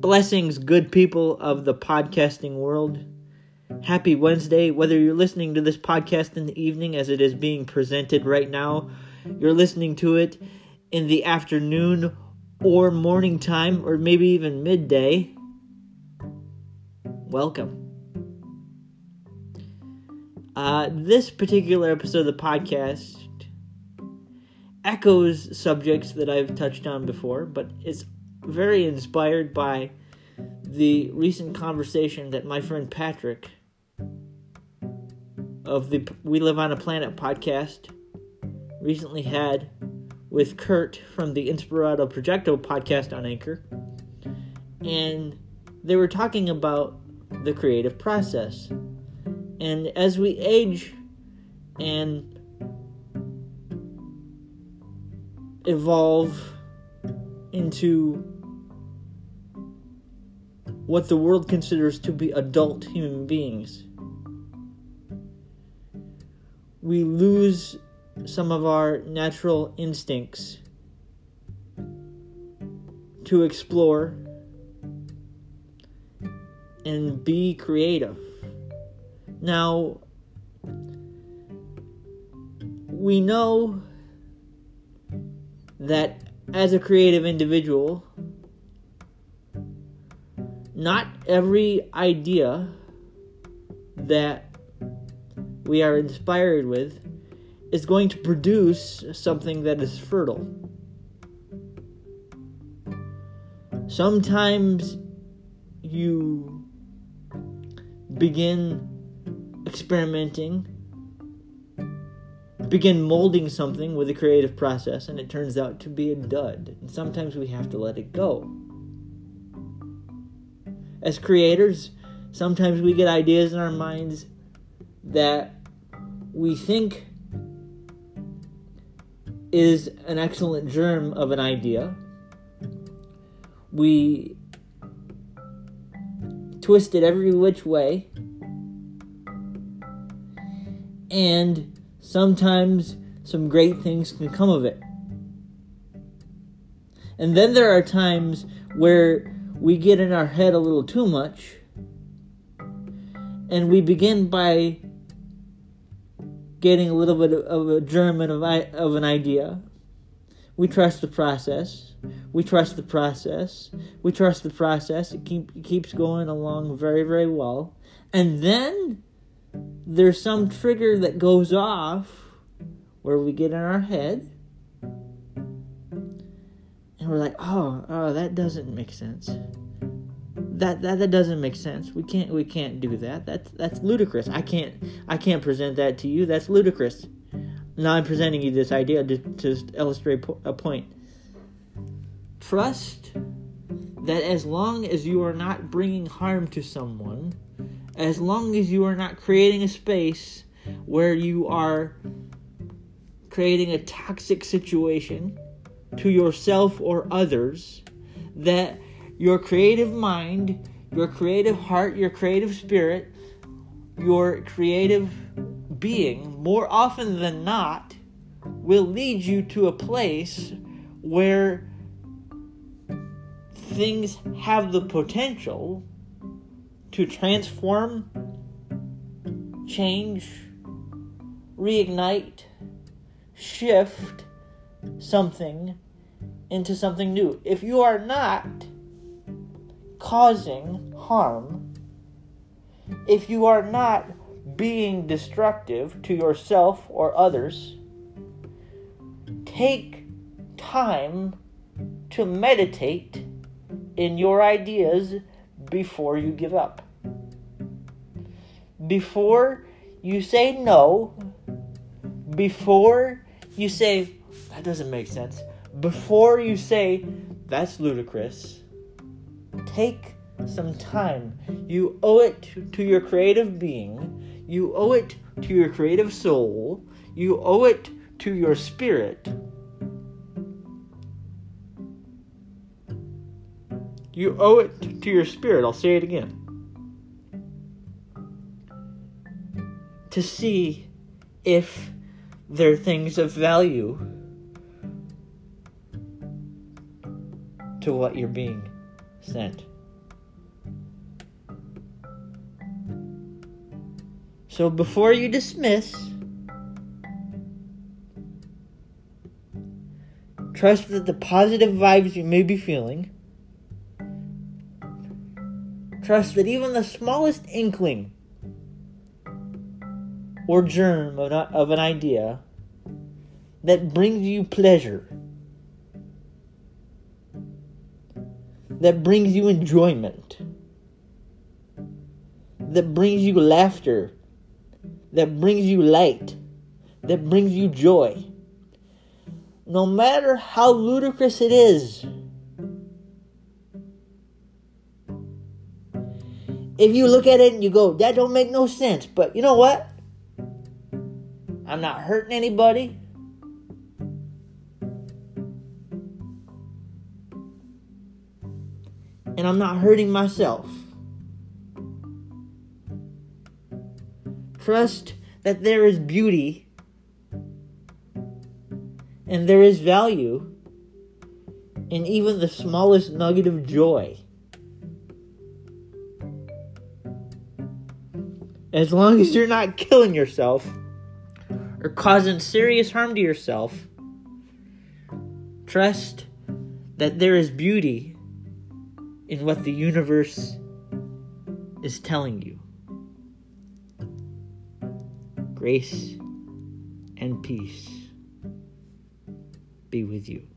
Blessings, good people of the podcasting world. Happy Wednesday. Whether you're listening to this podcast in the evening as it is being presented right now, you're listening to it in the afternoon or morning time, or maybe even midday, welcome. Uh, this particular episode of the podcast echoes subjects that I've touched on before, but it's very inspired by the recent conversation that my friend Patrick of the We Live on a Planet podcast recently had with Kurt from the Inspirado Projecto podcast on Anchor. And they were talking about the creative process. And as we age and evolve into what the world considers to be adult human beings, we lose some of our natural instincts to explore and be creative. Now, we know that as a creative individual, not every idea that we are inspired with is going to produce something that is fertile. Sometimes you begin experimenting, begin molding something with a creative process, and it turns out to be a dud. And sometimes we have to let it go. As creators, sometimes we get ideas in our minds that we think is an excellent germ of an idea. We twist it every which way. And sometimes some great things can come of it. And then there are times where we get in our head a little too much. And we begin by getting a little bit of a germ of, of an idea. We trust the process. We trust the process. We trust the process. It, keep, it keeps going along very, very well. And then there's some trigger that goes off where we get in our head we're like, oh, oh, that doesn't make sense that, that that doesn't make sense. We can't we can't do that. That's that's ludicrous. I can't I can't present that to you. That's ludicrous. Now I'm presenting you this idea to, to illustrate a point. Trust that as long as you are not bringing harm to someone, as long as you are not creating a space where you are creating a toxic situation to yourself or others, that your creative mind, your creative heart, your creative spirit, your creative being, more often than not, will lead you to a place where things have the potential to transform, change, reignite, shift something into something new. If you are not causing harm, if you are not being destructive to yourself or others, take time to meditate in your ideas before you give up. Before you say no, before you say, that doesn't make sense, before you say, that's ludicrous, take some time. You owe it to your creative being, you owe it to your creative soul, you owe it to your spirit. You owe it to your spirit. I'll say it again. To see if they're things of value to what you're being sent. So before you dismiss, trust that the positive vibes you may be feeling, trust that even the smallest inkling or germ of, an idea that brings you pleasure that brings you enjoyment, that brings you laughter, that brings you light, that brings you joy. No matter how ludicrous it is, if you look at it and you go, that don't make no sense, but you know what? I'm not hurting anybody. And I'm not hurting myself. Trust that there is beauty and there is value in even the smallest nugget of joy. As long as you're not killing yourself or causing serious harm to yourself, trust that there is beauty in what the universe is telling you. Grace and peace be with you.